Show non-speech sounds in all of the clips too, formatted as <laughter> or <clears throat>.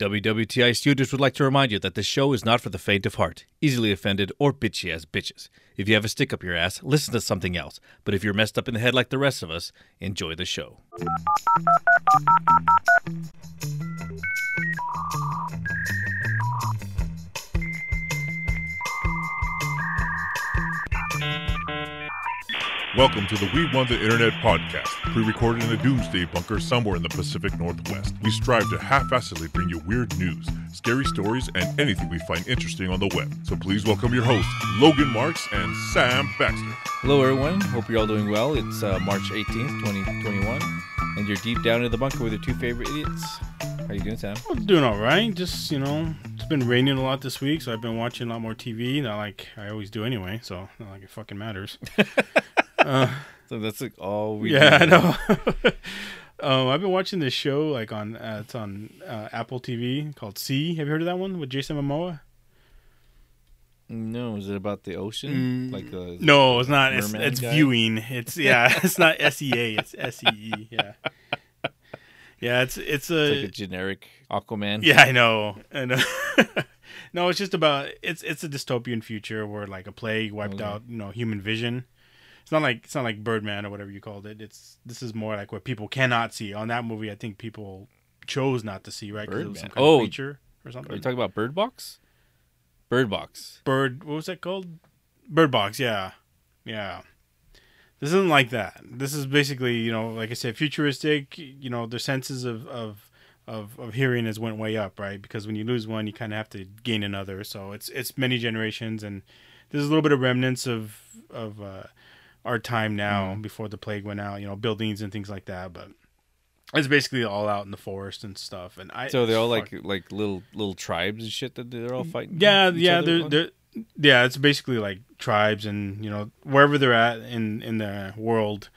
WWTI Studios would like to remind you that this show is not for the faint of heart, easily offended, or bitchy as bitches. If you have a stick up your ass, listen to something else. But if you're messed up in the head like the rest of us, enjoy the show. Welcome to the We Won the Internet podcast, pre recorded in a doomsday bunker somewhere in the Pacific Northwest. We strive to half assedly bring you weird news, scary stories, and anything we find interesting on the web. So please welcome your hosts, Logan Marks and Sam Baxter. Hello, everyone. Hope you're all doing well. It's uh, March 18th, 2021, and you're deep down in the bunker with your two favorite idiots. How you doing, Sam? I'm doing all right. Just you know, it's been raining a lot this week, so I've been watching a lot more TV. Not like I always do anyway. So not like it fucking matters. <laughs> uh, <laughs> So that's like all we yeah, I know. <laughs> um, I've been watching this show like on uh, it's on uh, Apple TV called See. Have you heard of that one with Jason Momoa? No, is it about the ocean? Like uh, No, it's not. It's, it's guy? viewing. It's yeah. <laughs> It's not S E A. It's S E E. Yeah. Yeah, it's it's a, it's like a generic Aquaman. Yeah, I know. I know. no, it's just about it's it's a dystopian future where like a plague wiped Okay. out, you know, human vision. It's not like it's not like Birdman or whatever you called it. It's this is more like what people cannot see. On that movie, I think people chose not to see, right? 'Cause it was some kind Oh. of creature or something. Are you talking about Bird Box? Bird Box. Bird, what was that called? Bird Box. Yeah, yeah. This isn't like that. This is basically, you know, like I said, futuristic. You know, their senses of of of, of hearing has went way up, right? Because when you lose one, you kind of have to gain another. So it's it's many generations, and there's a little bit of remnants of of uh, our time now mm. before the plague went out. You know, buildings and things like that, but. It's basically all out in the forest and stuff, and I. So they're all fuck- like like little little tribes and shit that they're all fighting. yeah, yeah, they're, they're yeah, it's basically like tribes and you know wherever they're at in in the world,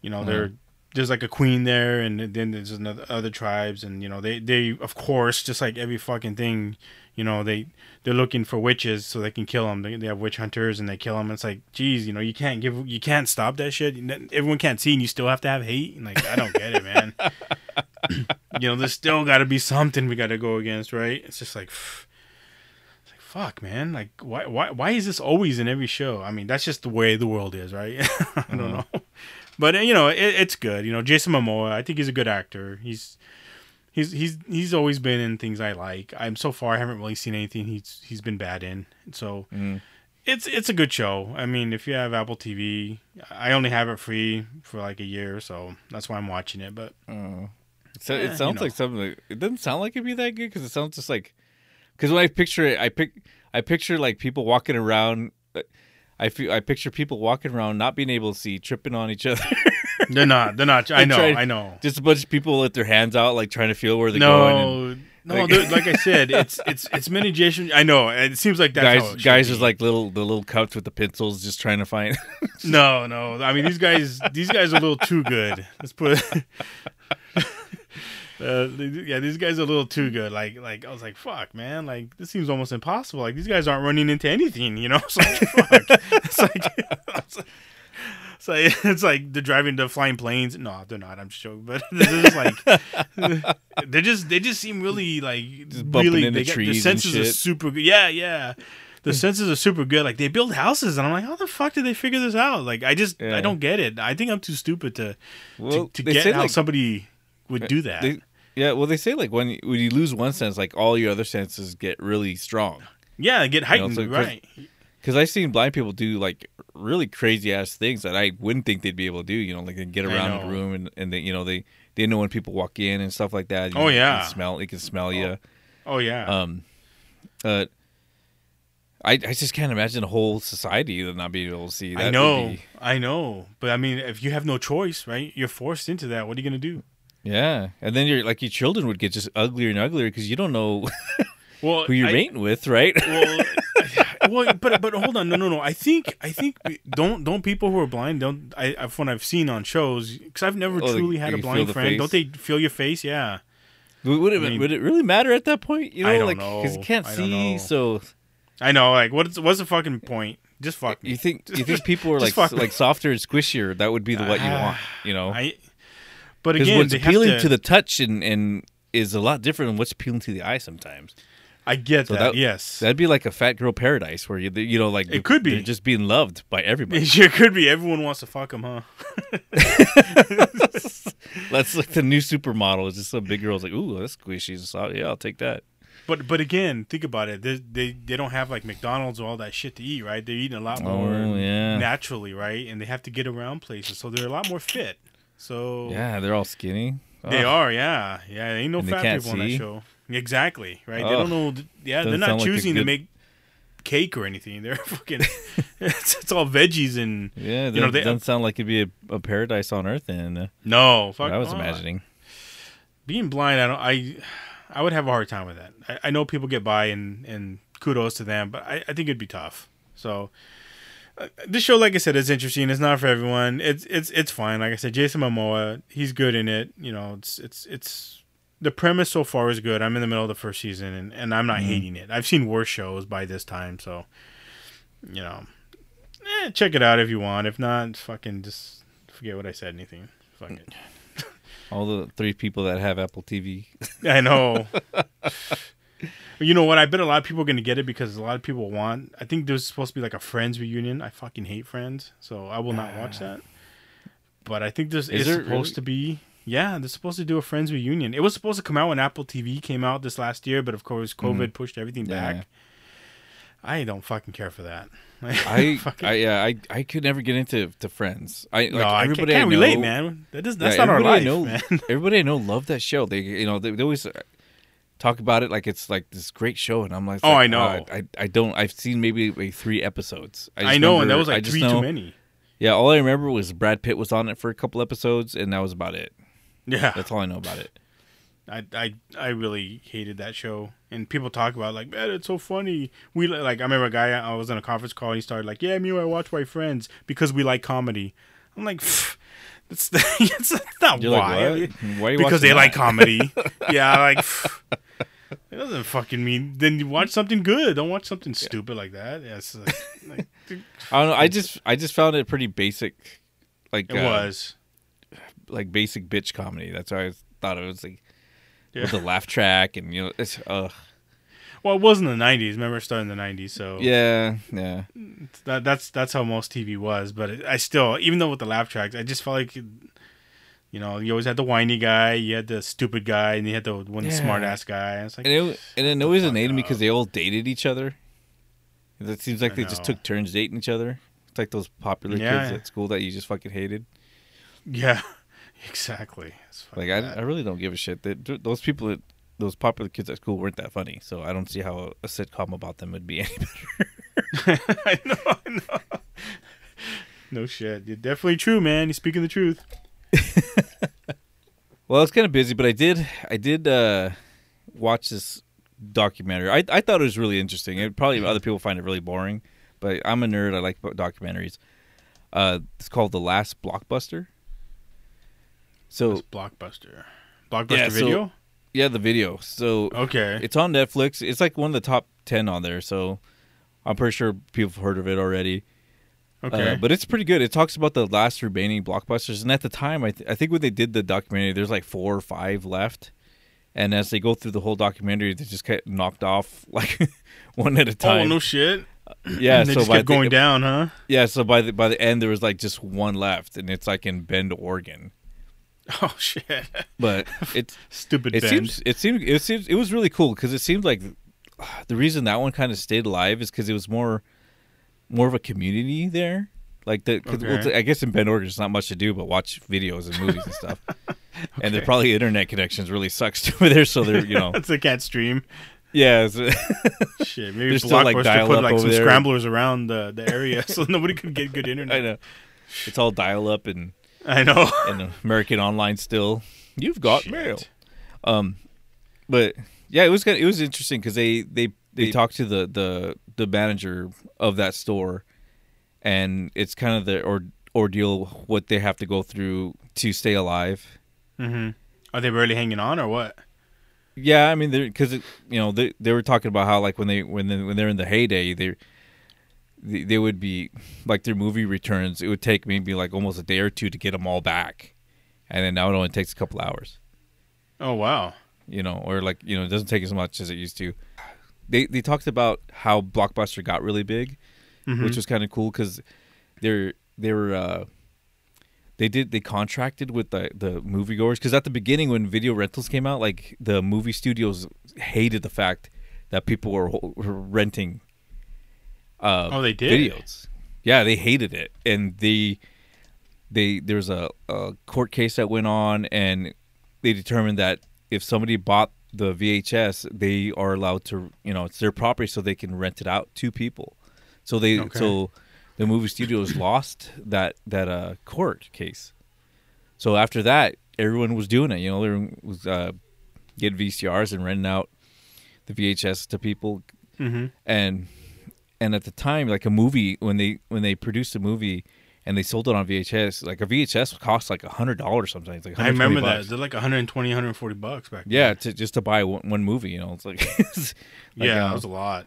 you know, they're mm. there's like a queen there, and then there's another other tribes, and you know they they of course just like every fucking thing, you know they they're looking for witches so they can kill them. They, they have witch hunters and they kill them. It's like, geez, you know, you can't give you can't stop that shit. Everyone can't see, and you still have to have hate. And like, I don't get it, man. <laughs> <clears throat> you know, there's still got to be something we got to go against, right? It's just like. It's like, fuck, man. Like, why, why, why is this always in every show? I mean, that's just the way the world is, right? <laughs> I don't know, but uh, you know, it, it's good. You know, Jason Momoa. I think he's a good actor. He's, he's, he's, he's always been in things I like. I'm so far, I haven't really seen anything he's, he's been bad in. So, Mhm. it's, it's a good show. I mean, if you have Apple TV, I only have it free for like a year, so that's why I'm watching it. But Oh. So Eh, it you sounds know. like something. That, it doesn't sound like it'd be that good because it sounds just like. Because when I picture it, I pick I picture like people walking around. uh, I feel I picture people walking around not being able to see, tripping on each other. <laughs> <laughs> they're not, they're not. I know, trying- I know. just a bunch of people with their hands out, like trying to feel where they're going. And No, no. like- like I <laughs> said, it's it's it's many Jason. I know. It seems like guys, guys, just like little the little cups with the pencils, just trying to find. <laughs> no, no. I mean, these guys, these guys are a little too good. Let's put. Uh, yeah, these guys are a little too good. Like, like I was like, "Fuck, man! Like, this seems almost impossible. Like, these guys aren't running into anything, you know? It's like, fuck. It's like, like, <laughs> it's like, they're driving the flying planes. No, they're not. I'm just joking. But <laughs> they're just like, <laughs> they just, they just seem really like Just really. they got- trees the and senses are super good. Yeah, yeah. The hmm. senses are super good. Like they build houses, and I'm like, how the fuck did they figure this out? Like, I just, Yeah. I don't get it. I think I'm too stupid to, well, to, to get how like somebody would uh, do that. They, yeah, well, they say like when you, when you lose one sense, like all your other senses get really strong. yeah, get heightened, so 'cause- right? Because I've seen blind people do like really crazy ass things that I wouldn't think they'd be able to do. You know, like they get around the room and and they, you know they they know when people walk in and stuff like that. You Oh, know, yeah. can smell they can smell you. Oh yeah. Um, uh, I I just can't imagine a whole society that not being able to see. That I know, be- I know, but I mean, if you have no choice, right? You're forced into that. What are you gonna do? yeah, and then you're like your children would get just uglier and uglier because you don't know <laughs> Well, who you're I- mating with, right? well, well, but but hold on, no, no, no. I think I think we- don't don't people who are blind don't I I've, when I've seen on shows because I've never Oh, truly had a blind friend. face? Don't they feel your face? Yeah. would, it I mean- would it really matter at that point? You know, I don't like because you can't see, so I know. Like, what's what's the fucking point? Just fuck me. You think you think <laughs> people are like Just fuck me. like softer and squishier? That would be the what you ah, want, you know? I. But Because again, what's appealing to, to, the touch and and is a lot different than what's appealing to the eye sometimes. I get So that. that- yes, That'd be like a fat girl paradise where you you know like It could be. just being loved by everybody. <laughs> it sure could be. Everyone wants to fuck him, huh? <laughs> That's like the new supermodel. Is just some big girl's like, ooh, that's squishy. So, yeah, I'll take that. But but again, think about it. They they, they don't have like McDonald's or all that shit to eat, right? They're eating a lot oh, more Oh yeah, naturally, right? And they have to get around places, so they're a lot more fit. So yeah, they're all skinny. They Oh, are, yeah, yeah. Ain't no And fat people on that show. Exactly, right? they Oh, don't know. Yeah, they're not sound like choosing to good- make cake or anything. They're <laughs> fucking. <laughs> it's, it's all veggies and Yeah, You know, they- doesn't sound like it'd be a, a paradise on earth. And uh, no. Fuck, I was oh, imagining. being blind. I don't. I I would have a hard time with that. I, I know people get by and and kudos to them, but I, I think it'd be tough. So. Uh, this show, like I said, is interesting. It's not for everyone. It's it's it's fine. Like I said, Jason Momoa, he's good in it. You know, it's it's it's the premise so far is good. I'm in the middle of the first season, and, and I'm not Mhm. hating it. I've seen worse shows by this time, so you know, eh, check it out if you want. If not, fucking just forget what I said. Anything, fuck it. <laughs> All the three people that have Apple TV. <laughs> I know. you know what? I bet a lot of people are gonna get it because a lot of people want. I think there's supposed to be like a Friends reunion. I fucking hate Friends, so I will not watch that. But I think this Is is there supposed really? to be. Yeah, they're supposed to do a Friends reunion. It was supposed to come out when Apple TV came out this last year, but of course COVID pushed everything Mm-hmm. Yeah. back. I don't fucking care for that. <laughs> I, I, yeah, I, I could never get into to Friends. I like no, I can't, everybody can't I know, relate, man. That is that's Yeah, not our life, everybody I know, man. <laughs> everybody I know love that show. They, you know, they, they always uh, talk about it like it's like this great show, and I'm like, Oh, like, I know. I, I don't. I've seen maybe like three episodes. I, just know, and that remember- was I like three know- too many. Yeah, all I remember was Brad Pitt was on it for a couple episodes, and that was about it. Yeah, That's all I know about it. I, I I really hated that show, and people talk about it like, man, it's so funny. We like I remember a guy I was on a conference call, and he started like, yeah, me and I watch my friends because we like comedy. I'm like, "Pff, that's <laughs> that's not You're why. like? Why Because they like comedy. <laughs> yeah, like it doesn't fucking mean. Then you watch something good. Don't watch something stupid like that. Yeah, like, like, <laughs> I don't know. I just, I just found it pretty basic. Like it uh, was. Like basic bitch comedy. That's why I thought it was like Yeah. with the laugh track and you know it's uh Well, it was in the '90s. Remember, it started in the '90s, so yeah yeah that that's that's how most TV was. But it, I still, even though with the laugh tracks, I just felt like, you know, you always had the whiny guy, you had the stupid guy, and you had the one Yeah. smart ass guy. And it's like, and it and it always annoyed me because they all dated each other. It seems like I they just took turns dating each other. It's like those popular Yeah. kids at school that you just fucking hated. yeah, <laughs> exactly. Like I. I really don't give a shit. They, those people, that, those popular kids at school weren't that funny. So I don't see how a, sitcom about them would be <laughs> any better. <laughs> I know, I know. No shit. You're definitely true, man. You're speaking the truth. <laughs> Well, I was kind of busy, but I did I did uh, watch this documentary. I I thought it was really interesting. It probably other people find it really boring, but I'm a nerd. I like documentaries. Uh, it's called The Last Blockbuster. So It's Blockbuster. Blockbuster Yeah, so- video? yeah, the video. So okay. it's on Netflix. It's like one of the top ten on there. So I'm pretty sure people have heard of it already. Okay. Uh, but it's pretty good. It talks about the last remaining blockbusters, and at the time, I, th- I think when they did the documentary, there's like four or five left. And as they go through the whole documentary, they just get knocked off <laughs> like one at a time. oh, time. no shit. yeah, <clears throat> they so just kept the, going down, huh? Yeah, so by the by the end, there was like just one left, and it's like in Bend, Oregon. <laughs> Oh, shit. But it's <laughs> Stupid it Ben. seems it seemed it seems it was really cool because it seemed like the reason that one kind of stayed alive is because it was more more of a community there. Like the, 'cause, well, Okay. I guess in Bend, Oregon, there's not much to do but watch videos and movies and stuff. <laughs> And the probably internet connections really sucks over there, so they're you know they a cat stream. yeah. it's- Shit, maybe There's still, like, Blockbuster dial put up like some there. scramblers around the, the area so nobody could get good internet. I know it's all dial up and I know. and American Online still. You've got Shit. mail. Um, but yeah, it was kind of, it was interesting because they they they talked to the the the manager of that store, and it's kind of the or, ordeal what they have to go through to stay alive. hmm Are they barely hanging on or what? Yeah, I mean, because you know they they were talking about how like when they when they, when they're in the heyday they. They would be like their movie returns. It would take maybe like almost a day or two to get them all back, and then now it only takes a couple hours. Oh wow. you know, or like you know, it doesn't take as much as it used to. They they talked about how Blockbuster got really big, Mhm. which was kind of cool because they're they were uh, they did they contracted with the the moviegoers because at the beginning when video rentals came out, like the movie studios hated the fact that people were, were renting. Uh, Oh, they did? videos. Yeah, they hated it, and they they there's a, a court case that went on, and they determined that if somebody bought the VHS, they are allowed to, you know, it's their property, so they can rent it out to people. So they Okay. so the movie studios lost that that uh, court case. So after that, everyone was doing it. You know, everyone was uh, getting VCRs and renting out the VHS to people, Mm-hmm. and and at the time, like a movie when they when they produced a movie and they sold it on VHS, like a VHS cost like a hundred dollars sometimes. Like I remember 120 that. They're like 120, 140 bucks back. Yeah, then. to, just to buy one, one movie, you know, it's like, <laughs> it's like, yeah, uh, that was a lot.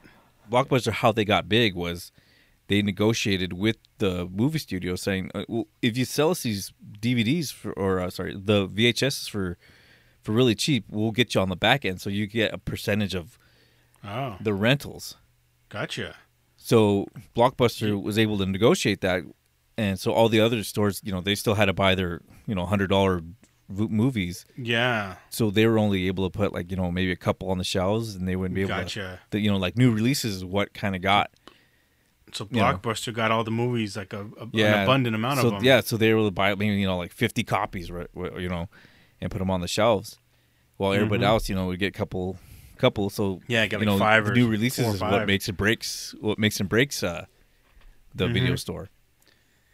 Blockbuster. How they got big was they negotiated with the movie studio, saying, uh, "Well, if you sell us these DVDs for, or uh, sorry, the VHS for for really cheap, we'll get you on the back end, so you get a percentage of Oh, the rentals." gotcha. So Blockbuster was able to negotiate that, and so all the other stores, you know, they still had to buy their, you know, hundred dollar movies. Yeah, So they were only able to put like you know maybe a couple on the shelves, and they wouldn't be able to. gotcha. The, you know, like new releases is what kind of got. So you know. Blockbuster got all the movies, like a, a Yeah, an abundant amount so, of them. Yeah, so they were able to buy maybe you know like fifty copies, right? You know, and put them on the shelves, while everybody Mhm. else, you know, would get a couple, couple. So yeah, get you like know, five the new releases is what makes it breaks. What makes and breaks uh, the video Mhm. store,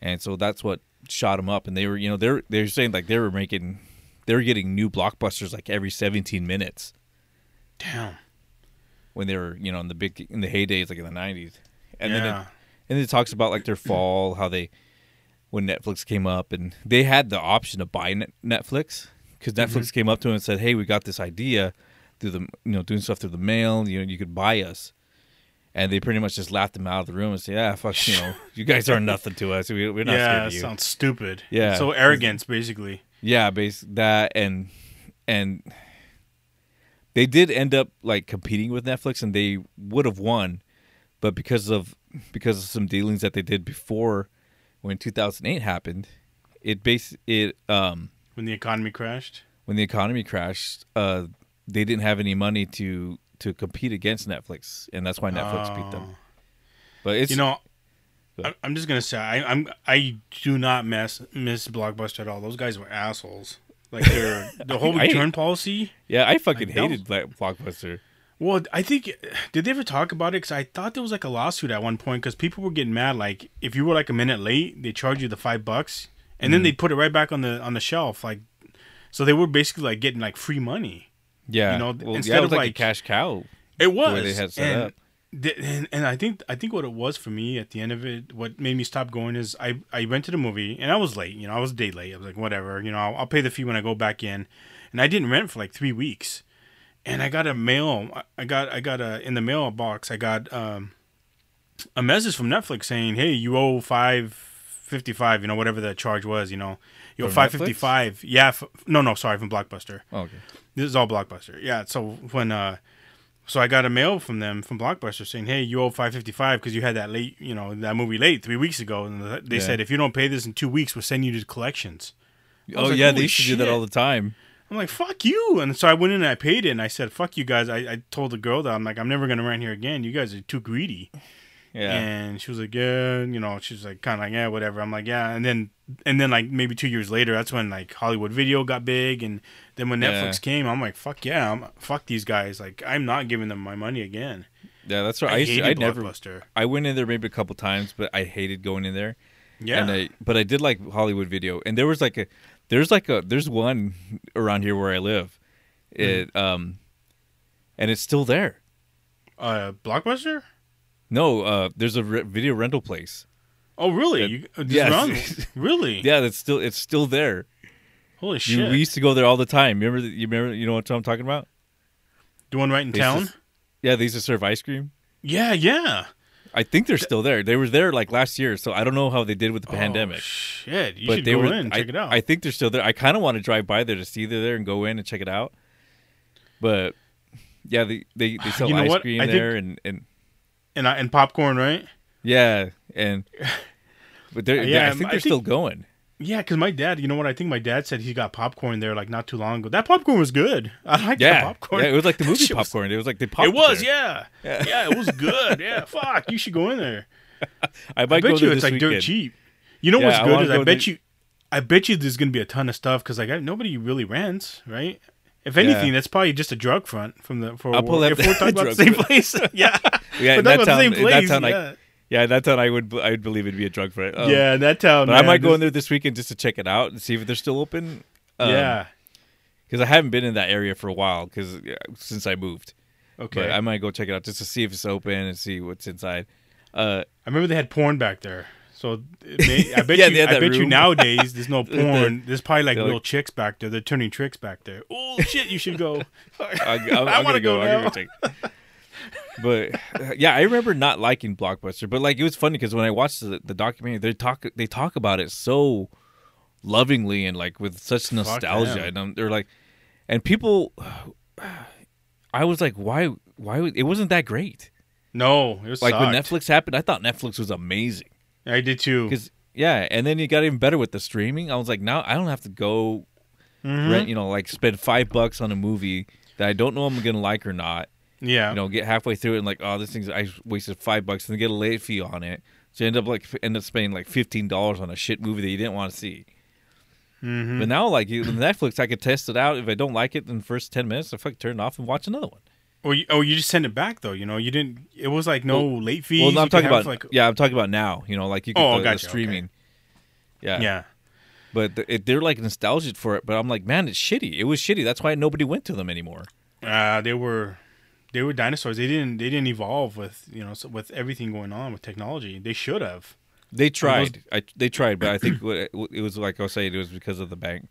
and so that's what shot them up. And they were, you know, they're they're saying like they were making, they were getting new blockbusters like every seventeen minutes Damn. when they were, you know, in the big in the heydays like in the nineties, and then it, yeah. and it talks about like their <clears throat> fall, how they when Netflix came up, and they had the option to buy Netflix because Mm-hmm. Netflix came up to them and said, "Hey, we got this idea through the you know doing stuff through the mail. You know, you could buy us." And they pretty much just laughed them out of the room and said, "Yeah, fuck, you know, <laughs> you guys are nothing to us. We, we're not yeah, scared of you." sounds stupid. Yeah. So arrogance, basically. Yeah, base that and and they did end up like competing with Netflix and they would have won, but because of because of some dealings that they did before when 2008 happened, it base it um When the economy crashed. when the economy crashed, uh they didn't have any money to to compete against Netflix and that's why Netflix beat them. Oh. But it's You know, I, I'm just gonna say I, I'm I do not mess miss Blockbuster at all. Those guys were assholes. Like their <laughs> the whole I- return policy. yeah, I fucking Like, hated Black Blockbuster. Well, I think did they ever talk about it? Because I thought there was like a lawsuit at one point because people were getting mad. Like if you were like a minute late, they charge you the five bucks, and Mm-hmm. then they put it right back on the on the shelf. Like, so they were basically like getting like free money. Yeah, You know, well, yeah, instead it was of, like, a cash cow. It was way they had set and, th- and and I think I think what it was for me at the end of it, what made me stop going is I I went to the movie and I was late. You know, I was a day late. I was like, whatever. You know, I'll, I'll pay the fee when I go back in, and I didn't rent for like three weeks, and I got a mail. I- I got I got a in the mailbox. I got um a message from Netflix saying, hey, you owe five fifty five. You know, whatever the charge was. You know, you owe From five fifty five. Yeah. F- no, no, sorry, from Blockbuster. Oh, okay. This is all Blockbuster. Yeah. So when uh, so I got a mail from them from Blockbuster saying, "Hey, you owe five fifty five because you had that late, you know, that movie late three weeks ago." And they Yeah. said, "If you don't pay this in two weeks, we'll send you to collections." Oh like, yeah, they used to do that all the time. I'm like, "Fuck you!" And so I went in and I paid it, and I said, "Fuck you guys." I, I told the girl that I'm like, "I'm never gonna rent here again. You guys are too greedy." Yeah. And she was like, "Yeah," you know, she was like, kind of like, "Yeah, whatever." I'm like, "Yeah," and then and then like maybe two years later, that's when like Hollywood Video got big, and then when Yeah. Netflix came, I'm like, "Fuck yeah, I'm, fuck these guys!" Like, I'm not giving them my money again. yeah, that's right. I, I, used to, hated I never Blockbuster. I went in there maybe a couple times, but I hated going in there. Yeah, And I but I did like Hollywood Video. And there was like a there's like a there's one around here where I live. Hmm. It um and it's still there. uh, Blockbuster. No, uh there's a re- video rental place. Oh, really? Uh, <laughs> You, yes. really? <laughs> Yeah, that's still it's still there. Holy You, shit! we used to go there all the time. Remember the- you remember you know what I'm talking about? the one right in They used to town. Yeah, they used to serve ice cream. Yeah, yeah. I think they're still there. They were there like last year, so I don't know how they did with the pandemic. Oh, shit, you but should they go were in and I, check it out. I think they're still there. I kind of want to drive by there to see they're there and go in and check it out. But yeah, they they, they <sighs> sell You know ice what? cream I think- there, and and And I- and popcorn, right? yeah, and but they're, Yeah, <laughs> yeah, I think I they're think- still going. Yeah, because my dad, you know what? I think my dad said he got popcorn there like not too long ago. That popcorn was good. <laughs> I liked Yeah, the popcorn. yeah, it was like the <laughs> movie was- popcorn. It was like the popcorn. It was, there. yeah. yeah, it was good. Yeah, fuck, you should go in there. I I might go bet you it's like dirt cheap. You know Yeah, what's good wanna is I bet you, I bet you there's gonna be a ton of stuff because like I, nobody really rents, right? If anything, Yeah. that's probably just a drug front from the for I'll pull that if we're <laughs> talking about the same front. place. <laughs> yeah, <laughs> Yeah, in that talking about the town, same in place. that town, yeah. I, yeah, in that town, I would I would believe it'd be a drug front. Um, yeah, in that town. but I man, might go in there this weekend just to check it out and see if they're still open. Um, yeah. because I haven't been in that area for a while because since I moved. Okay. But I might go check it out just to see if it's open and see what's inside. Uh, I remember they had porn back there. So may, I bet <laughs> Yeah, you, I bet you nowadays there's no <laughs> porn. there's probably like they're little like- chicks back there. They're turning tricks back there. <laughs> Oh shit, you should go. I, I, I wanna gonna go go. I'm now. gonna go. But yeah, I remember not liking Blockbuster, but like it was funny because when I watched the, the documentary, they talk they talk about it so lovingly and like with such nostalgia, and they're like, and people, <sighs> I was like, why why it wasn't that great? No, it was Like when. Netflix happened, I thought Netflix was amazing. I did too. Because yeah, and then you got even better with the streaming. I was like, now I don't have to go Mhm. rent, you know, like spend five bucks on a movie that I don't know I'm gonna like or not. Yeah. You know, get halfway through it and like, oh, this thing's I wasted five bucks and then get a late fee on it. So you end up like end up spending like fifteen dollars on a shit movie that you didn't want to see. Mhm. But now, like Netflix, I could test it out. If I don't like it in the first ten minutes, I fucking turn it off and watch another one. Or you, oh, you just send it back though. You know, you didn't. It was like no late fees. well, I'm You talking about like yeah, I'm talking about now. You know, like you get Oh, the, the gotcha, okay. streaming. Yeah, yeah. But th- it, they're like nostalgic for it. But I'm like, man, it's shitty. It was shitty. That's why nobody went to them anymore. Uh, they were they were dinosaurs. They didn't they didn't evolve with you know with everything going on with technology. They should have. They tried. I, they tried, but I think it it was like I was saying, it was because of the bank,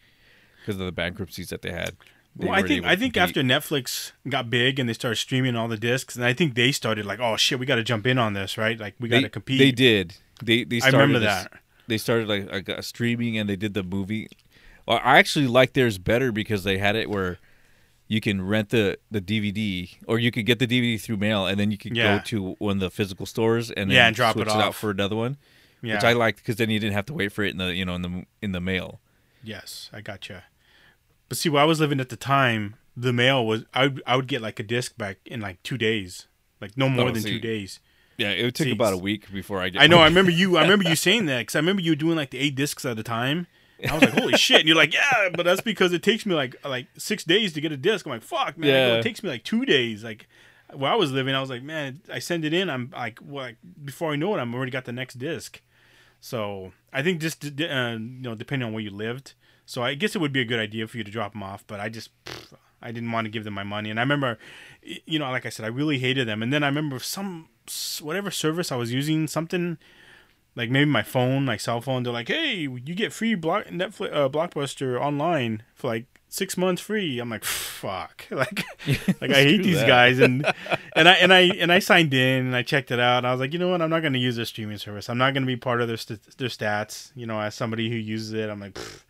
because of the bankruptcies that they had. Well, I think I think after Netflix got big and they started streaming all the discs, and I think they started like, oh shit, we got to jump in on this, right? Like we got to compete. They did. They they I started remember that. They started like, like a streaming and they did the movie. Well, I actually like theirs better because they had it where you can rent the, the DVD or you could get the DVD through mail and then you could Yeah. go to one of the physical stores and then Yeah, and drop it it, out for another one, Yeah. which I liked because then you didn't have to wait for it in the you know in the in the mail. Yes, I gotcha. But see, where I was living at the time, the mail was I would, I would get like a disc back in like two days, like no more Oh, than see. two days. Yeah, it took See, about a week before I get. I know. I remember you. I <laughs> remember you saying that because I remember you doing like the eight discs at a time. I was like, holy <laughs> shit! And you're like, yeah, but that's because it takes me like like six days to get a disc. I'm like, fuck, man. Yeah. it takes me like two days. Like where I was living, I was like, man, I send it in. I'm like, well, like before I know it, I'm already got the next disc. So I think just uh, you know, depending on where you lived. So I guess it would be a good idea for you to drop them off, but I just I didn't want to give them my money. And I remember, you know, like I said, I really hated them. And then I remember some whatever service I was using, something like maybe my phone, my cell phone. They're like, hey, you get free block Netflix uh, Blockbuster online for like six months free. I'm like, fuck, <laughs> like, <laughs> like I hate these that. guys. And <laughs> and I and I and I signed in and I checked it out. And I was like, you know what? I'm not going to use their streaming service. I'm not going to be part of their st- their stats. You know, as somebody who uses it, I'm like, "Pfft,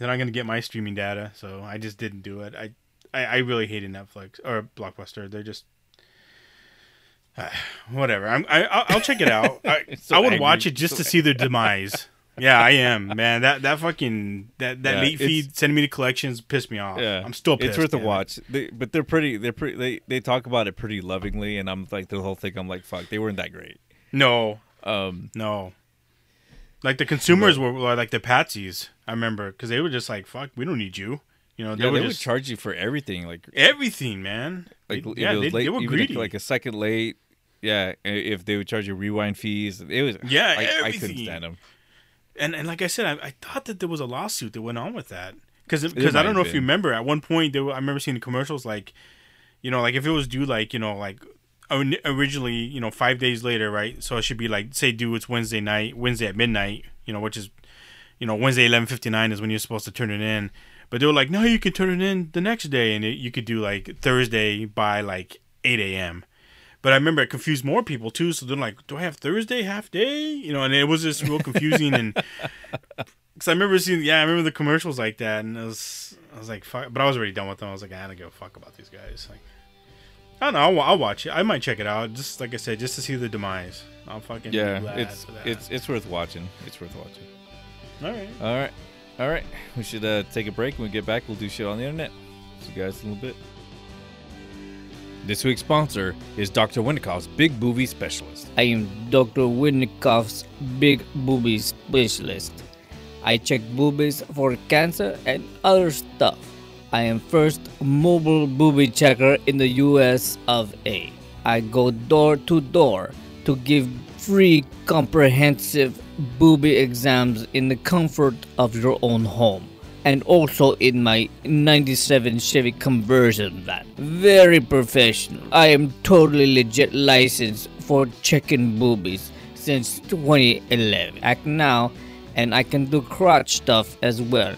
they're not going to get my streaming data. So I just didn't do it. I I, I really hated Netflix or Blockbuster. They're just <sighs> whatever. I'm, I I'll, I'll check it out. I, <laughs> So I would angry. watch it just to see their demise. Yeah, I am, man. That that fucking that that Yeah, late feed sending me to collections pissed me off. Yeah, I'm still pissed. It's worth a watch. They, but they're pretty. They're pretty. They they talk about it pretty lovingly, and I'm like the whole thing. I'm like, fuck, they weren't that great. No, Um, no. Like the consumers were, were like the patsies. I remember because they were just like, "Fuck, we don't need you." You know, they yeah, were they would charge you for everything. Like everything, man. like They- yeah, they, late, they were greedy. like a second late. Yeah, if they would charge you rewind fees, it was Yeah, I, I couldn't stand them. and and like I said, I, I thought that there was a lawsuit that went on with that because might I don't know if you remember at one point there were, I remember seeing the commercials like, you know, like if it was due like you know like originally you know five days later, right? So it should be like say due it's Wednesday night, Wednesday at midnight, you know, which is you know Wednesday eleven fifty nine is when you're supposed to turn it in, but they were like, no, you can turn it in the next day, and it, you could do like Thursday by like eight a.m. But I remember it confused more people too. So they're like, "Do I have Thursday half day?" You know, and it was just real confusing. and <laughs> because I remember seeing, yeah, I remember the commercials like that, and it was, I was like, fuck, but I was already done with them. I was like, I don't give a fuck about these guys. Like, I don't know. I'll, I'll watch it. I might check it out. Just like I said, just to see the demise. I'll fucking be Yeah, glad it's for that. it's it's worth watching. It's worth watching. all right. All right, all right. We should uh, take a break. When we get back, we'll do shit on the internet. See you guys in a little bit. This week's sponsor is Dr. Winnikoff's Big Booby Specialist. I am Dr. Winnikoff's big booby specialist. I check boobies for cancer and other stuff. I am first mobile booby checker in the US of A. I go door to door to give free comprehensive booby exams in the comfort of your own home and also in my 97 Chevy conversion van. Very professional. I am totally legit licensed for checking boobies since 2011. Act now, and I can do crotch stuff as well.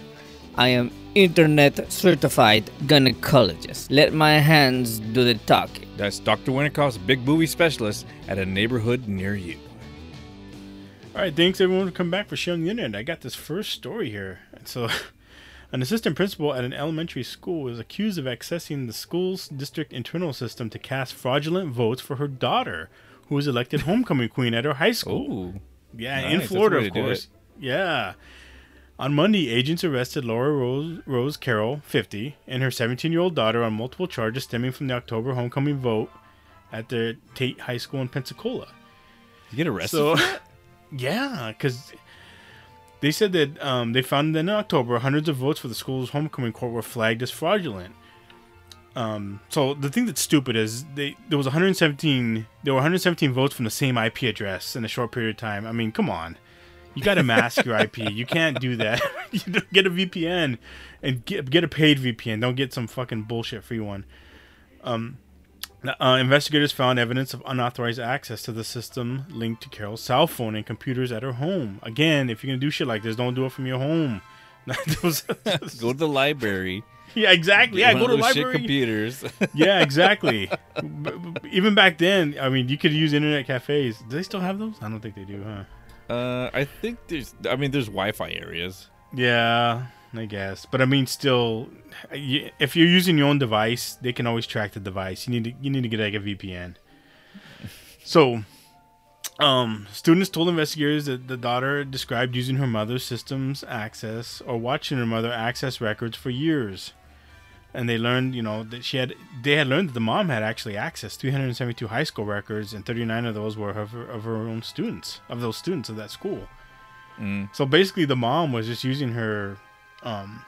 I am internet certified gynecologist. Let my hands do the talking. That's Dr. Winnikoff's Big Booby Specialist at a neighborhood near you. All right, thanks everyone for coming back for sharing the internet. I got this first story here. So, <laughs> an assistant principal at an elementary school is accused of accessing the school's district internal system to cast fraudulent votes for her daughter, who was elected homecoming queen at her high school. Ooh. yeah, nice. in Florida, of course. Yeah. On Monday, agents arrested Laura Rose, Rose Carroll, 50, and her 17 year old daughter on multiple charges stemming from the October homecoming vote at the Tate High School in Pensacola. You get arrested? So, for that? <laughs> yeah, because they said that um, they found that in October hundreds of votes for the school's homecoming court were flagged as fraudulent. Um, so the thing that's stupid is they there was 117 there were 117 votes from the same IP address in a short period of time. I mean, come on, you got to mask your IP. You can't do that. <laughs> you get a VPN and get get a paid VPN. Don't get some fucking bullshit free one. Um, uh, investigators found evidence of unauthorized access to the system linked to Carroll's cell phone and computers at her home. Again, if you're gonna do shit like this, don't do it from your home. <laughs> <laughs> Go to the library. yeah, exactly. Yeah, go to library. computers. yeah, exactly. Even back then, I mean, you could use internet cafes. Do they still have those? I don't think they do, huh? Uh, I think there's. I mean, there's Wi-Fi areas. Yeah, I guess. But I mean, still, if you're using your own device, they can always track the device. You need to you need to get like a VPN. So, um, students told investigators that the daughter described using her mother's system's access or watching her mother access records for years. And they learned, you know, that she had they had learned that the mom had actually accessed 372 high school records, and 39 of those were of her, of her own students, of those students of that school. Mm. So basically, the mom was just using her, um,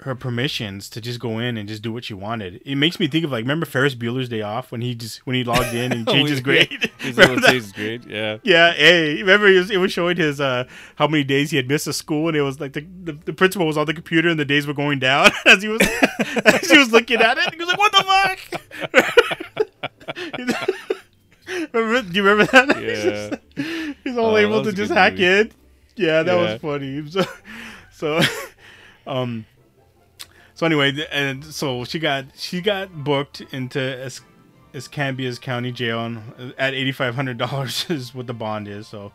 her permissions to just go in and just do what she wanted. It makes me think of like remember Ferris Bueller's Day Off when he just when he logged in and changed his grade. His that? changes grade. <laughs> Yeah. Yeah, hey, remember it was, it was showing his uh how many days he had missed a school, and it was like the, the, the principal was on the computer and the days were going down <laughs> as he was <laughs> as he was looking at it. He was like, "What the fuck?" remember, do you remember that? Yeah. He's all Oh, able to just hack movie. in. Yeah, that Yeah. was funny. So, so, um, so anyway, and so she got she got booked into Es- Escambias County Jail and at eighty five hundred <laughs> dollars is what the bond is. So,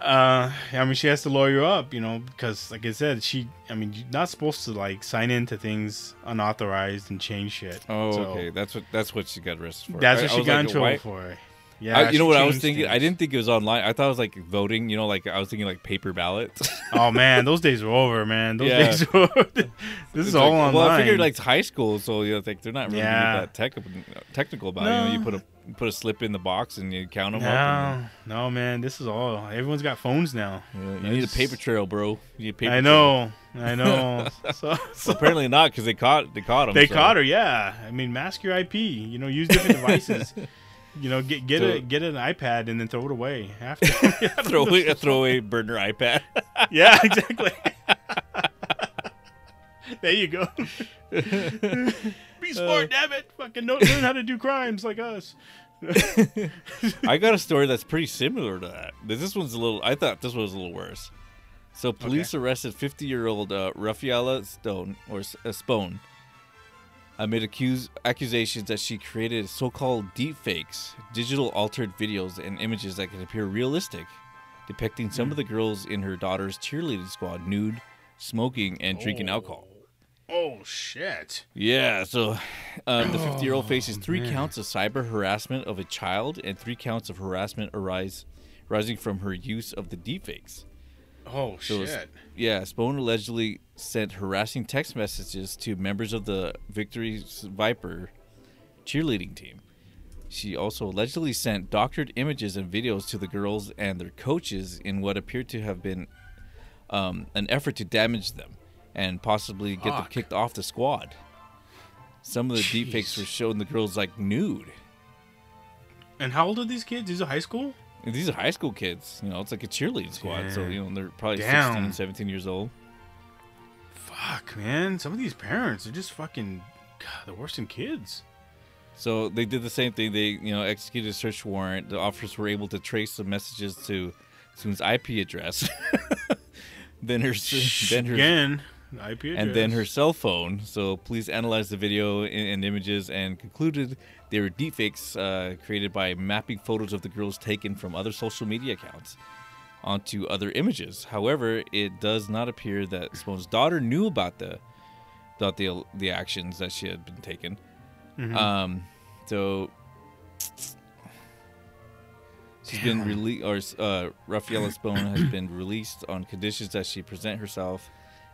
uh, I mean, she has to lawyer up, you know, because like I said, she, I mean, you're not supposed to like sign into things unauthorized and change shit. Oh, So, okay. That's what. That's what she got arrested for. That's I- what she got like, in trouble why- for. Yeah, I, you know what I was thinking? I didn't think it was online. I thought it was like voting. You know, like I was thinking like paper ballots. <laughs> Oh man, those days are over, man. Those Yeah. days are over. <laughs> this It's is all online. Well, I figured like it's high school, so you know, like they're not really Yeah. that tech, technical about. it. You know, you put a you put a slip in the box and you count them up. no, no, man. This is all. Everyone's got phones now. And, you, need a paper trail, bro. You need paper I know, I <laughs> know. so, Trail. so Apparently not, because they caught they caught him. they caught her. Yeah, I mean, mask your IP. You know, use different devices. You know, get get a get an iPad and then throw it away after. <laughs> <laughs> throw away a throwaway burner iPad. <laughs> yeah, exactly. there you go. Be smart, damn it! Fucking learn how to do crimes like us. I got a story that's pretty similar to that. This one's a little. I thought this one was a little worse. So police arrested 50-year-old uh, Raffaela Stone or uh, Spone amid accuse accusations that she created so-called deepfakes, digital altered videos and images that can appear realistic, depicting some of the girls in her daughter's cheerleading squad nude, smoking, and drinking Oh. alcohol. Oh shit. Yeah, so um, the <sighs> 50 year old faces three man. counts of cyber harassment of a child and three counts of harassment arise, arising from her use of the deepfakes. Oh So shit. Yeah, Spone allegedly sent harassing text messages to members of the Victory Viper cheerleading team. She also allegedly sent doctored images and videos to the girls and their coaches in what appeared to have been um, an effort to damage them and possibly get them kicked off the squad. Some of the deepfakes were showing the girls like nude. And how old are these kids? These are high school? And these are high school kids. You know, it's like a cheerleading squad. So, you know, they're probably Damn. 16, 17 years old. Fuck, man. Some of these parents are just fucking God, they're worse than kids. So they did the same thing. They, you know, executed a search warrant. The officers were able to trace the messages to Spone's IP address. <laughs> then her, then her, Again, IP address. and then her cell phone. So police analyzed the video and, and images and concluded they were deepfakes uh, created by mapping photos of the girls taken from other social media accounts onto other images. However, it does not appear that Simone's daughter knew about the about the the actions that she had been taken. Mhm. Um, so she's been released, or uh, Spone has been released on conditions that she present herself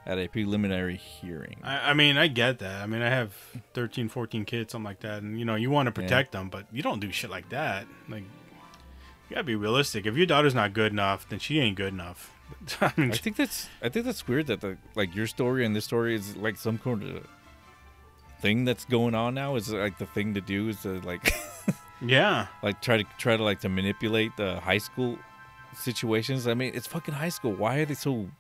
at a preliminary hearing. I, I mean, I get that. I mean, I have 13, 14 kids, something like that, and you know, you want to protect them, but you don't do shit like that. Like, you gotta be realistic. If your daughter's not good enough, then she ain't good enough. <laughs> I mean, I think that's I think that's weird that the like your story and this story is like some kind of thing that's going on now. Is like the thing to do is to like <laughs> yeah, like try to try to like to manipulate the high school situations. I mean, it's fucking high school. Why are they so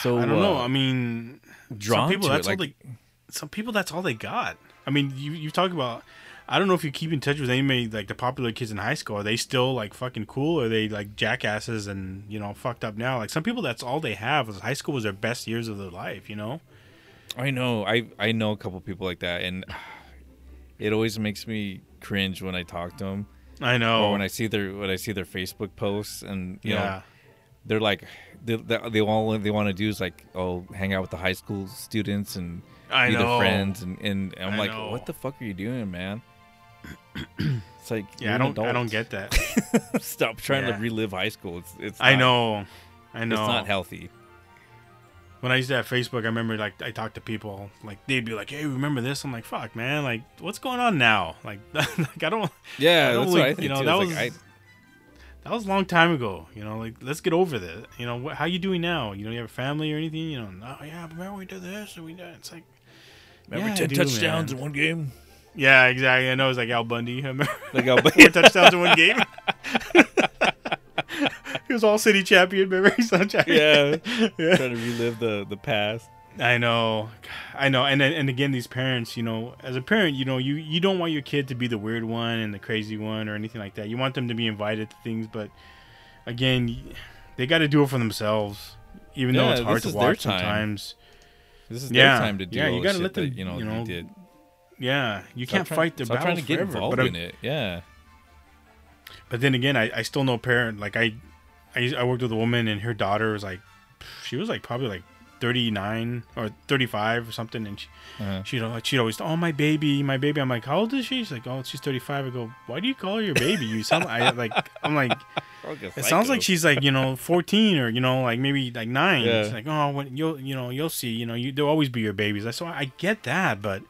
so I don't know. uh, I mean, some people to it? that's Like, all they. Some people that's all they got. I mean, you you talk about. I don't know if you keep in touch with anybody like the popular kids in high school. Are they still like fucking cool? Or are they like jackasses and you know fucked up now? Like some people, that's all they have. Was high school was their best years of their life. You know. I know. I I know a couple people like that, and <sighs> it always makes me cringe when I talk to them I know. or when I see their when I see their Facebook posts, and you know yeah. They're like they they, they all they want to do is like oh hang out with the high school students and I be know. their friends, and and I'm I like know. what the fuck are you doing, man? <clears throat> it's like Yeah, I don't. I don't get that. <laughs> Stop trying Yeah. to relive high school. It's it's. I know. I know. It's not healthy. when I used to have Facebook, I remember like I talked to people, like they'd be like, "Hey, remember this?" I'm like, "Fuck, man! Like, what's going on now? Like, <laughs> like I don't. Yeah, I don't that's what I think you know, too. that was like, that was a long time ago. You know, like let's get over this. You know, what, how you doing now? You know, you have a family or anything? You know, no, yeah, but remember we did this and we did. It's like, remember yeah, ten do, touchdowns man. in one game. Yeah, exactly. I know it's like Al Bundy. <laughs> Like how <laughs> four touchdowns in one game. <laughs> he was all city champion. Remember he's not champion. yeah, yeah. trying to relive the the past. I know, I know, and then- and again, these parents, you know, as a parent, you know, you you don't want your kid to be the weird one and the crazy one or anything like that. You want them to be invited to things, but again, they got to do it for themselves, even though it's hard to watch time. sometimes. This is Yeah, their time to do yeah, you gotta let them, that, you know, you know, did. Yeah, you Stop can't trying- fight their stop battles trying to get forever. involved But, in it. Yeah, but then again, I, I still know a parent like I, I I worked with a woman and her daughter was like, she was like probably like. 39 or 35 or something and she, uh-huh. She'd, al- she'd always, oh, my baby, my baby. I'm like, how old is she? She's like, oh, she's 35. I go, why do you call her your baby? You sound I, <laughs> like, I'm like, it sounds like she's like, you know, 14 or, you know, like maybe like nine. Yeah. It's like, oh, when you'll, you know, you'll see, you know, you, they'll always be your babies. I so I get that, but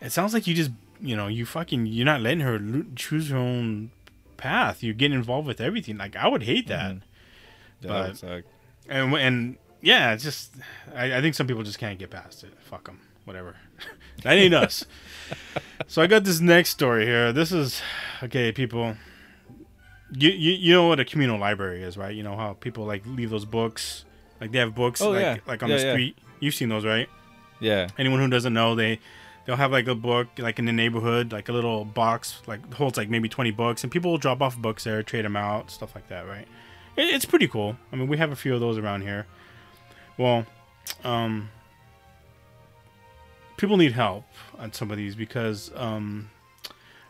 it sounds like you just, you know, you fucking, you're not letting her lo- choose her own path. You're getting involved with everything. Like, I would hate that. Mhm. That but- would suck. And, and yeah, it's just, I, I think some people just can't get past it. Fuck them. Whatever. <laughs> that ain't us. so I got this next story here. This is, okay, people. You, you you know what a communal library is, right? You know how people like leave those books, like they have books, Oh, like, yeah. like on Yeah, the yeah. street. You've seen those, right? Yeah, Anyone who doesn't know, they they'll have like a book like in the neighborhood, like a little box, like holds like maybe twenty books, and people will drop off books there, trade them out, stuff like that, right? It, it's pretty cool. I mean, we have a few of those around here. Well, um, people need help on some of these because um,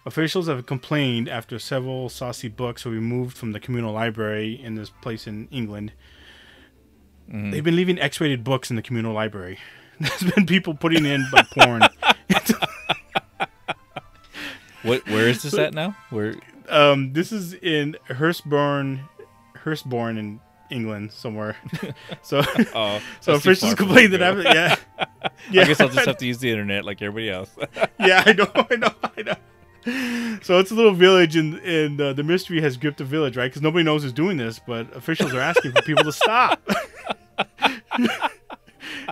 officials have complained after several saucy books were removed from the communal library in this place in England. Mhm. They've been leaving X-rated books in the communal library. <laughs> There's been people putting in like porn. <laughs> What? Where is this at now? Where? um, this is in Hurstbourne, Hurstbourne in England somewhere. <laughs> <laughs> so, <laughs> Oh, so that's too officials far complained that I, go. yeah, yeah. I guess I'll just have to use the internet like everybody else. yeah, I know, I know, I know. So it's a little village, and and uh, the mystery has gripped the village, right? Because nobody knows who's doing this, but officials are asking for people to stop.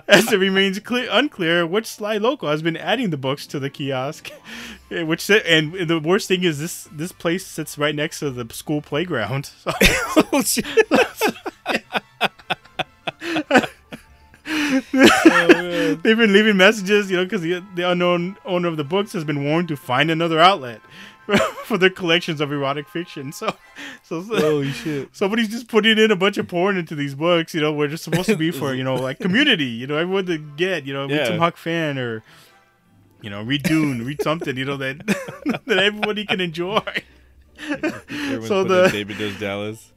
As it remains clear, unclear which sly local has been adding the books to the kiosk, which and the worst thing is this this place sits right next to the school playground. So, oh they've been leaving messages, you know, because the, the unknown owner of the books has been warned to find another outlet <laughs> for their collections of erotic fiction. So, so, Holy shit! somebody's just putting in a bunch of porn into these books, you know, where they're supposed to be <laughs> for, you know, like community, you know, everyone to get, you know, read Yeah. some Huck Finn or, you know, read Dune, read something, you know, that <laughs> that everybody can enjoy. So the- David does Dallas.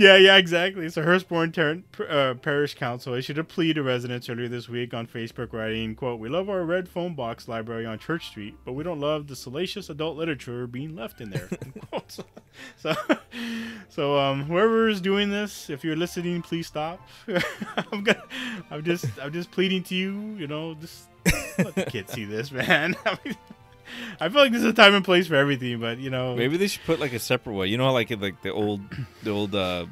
Yeah, yeah, exactly. So Hurstbourne Ter- uh, Parish Council issued a plea to residents earlier this week on Facebook, writing, "quote We love our red phone box library on Church Street, but we don't love the salacious adult literature being left in there." So, <laughs> <laughs> so, so, um, whoever is doing this, if you're listening, please stop. <laughs> I'm gonna, I'm just, I'm just pleading to you. You know, just let the kids see this, man. I, feel like this is a time and place for everything, but you know, Maybe they should put like a separate way. You know how like in like the old, the old uh,